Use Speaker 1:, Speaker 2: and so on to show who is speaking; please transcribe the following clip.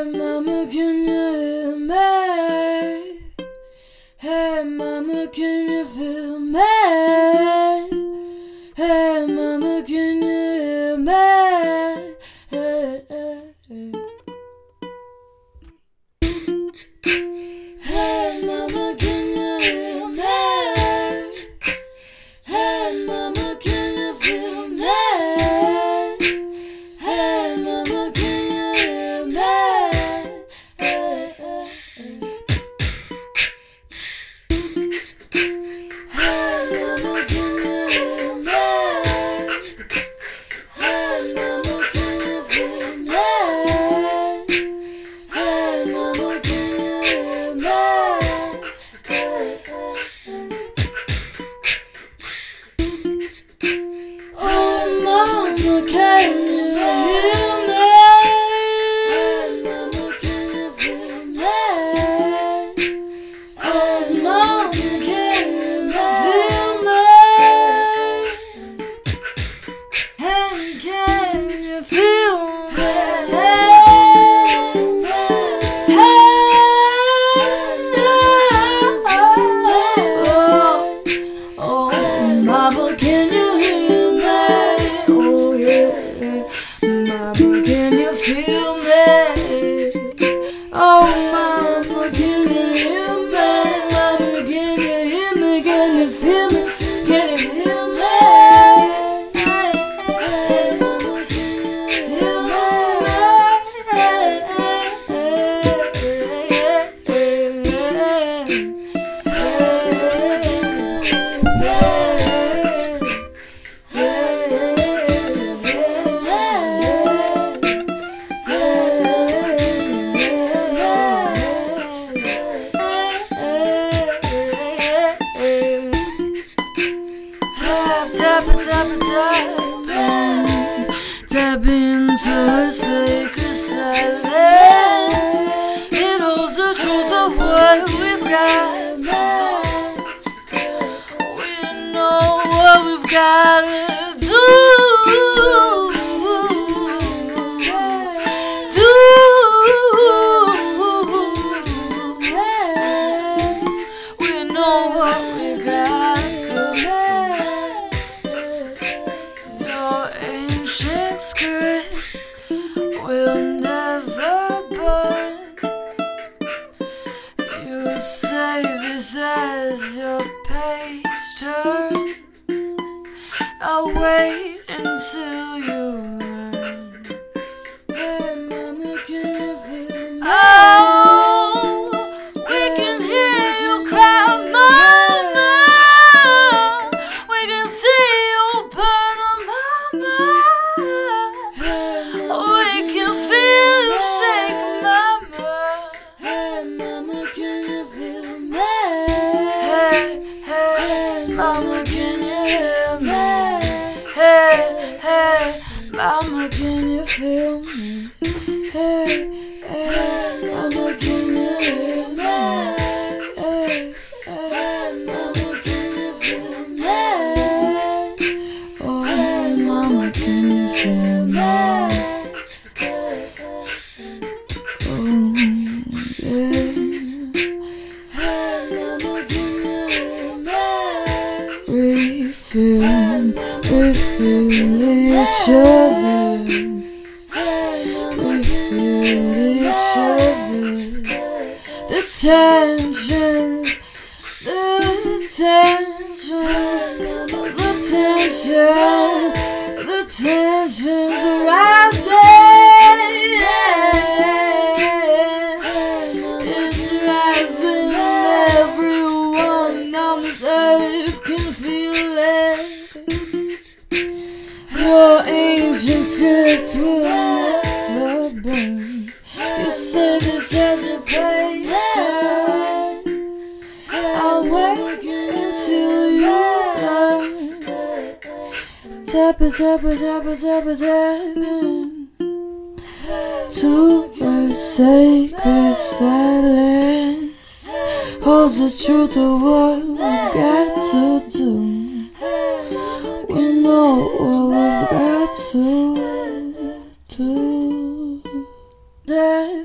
Speaker 1: Hey mama, can you hear me? Hey mama, can you feel me? Hey mama, can you Tap, tap, tap, tap, as your page turns. I'll wait until you Hey, hey, mama, can you hear me? Hey, hey, mama, can you feel me? Oh, hey, mama, can you feel me? Oh, yeah. Hey, mama, hear me? We feel, we feel each other. Tensions, the tensions, the tension, the tensions rising. It's rising, and everyone on this earth can feel it. Your ancient script will never burn. You say this as Tap it, tap it, tap it, tap it, tap it. To a sacred silence holds the truth of what we've got to do. We know what we've got to do. That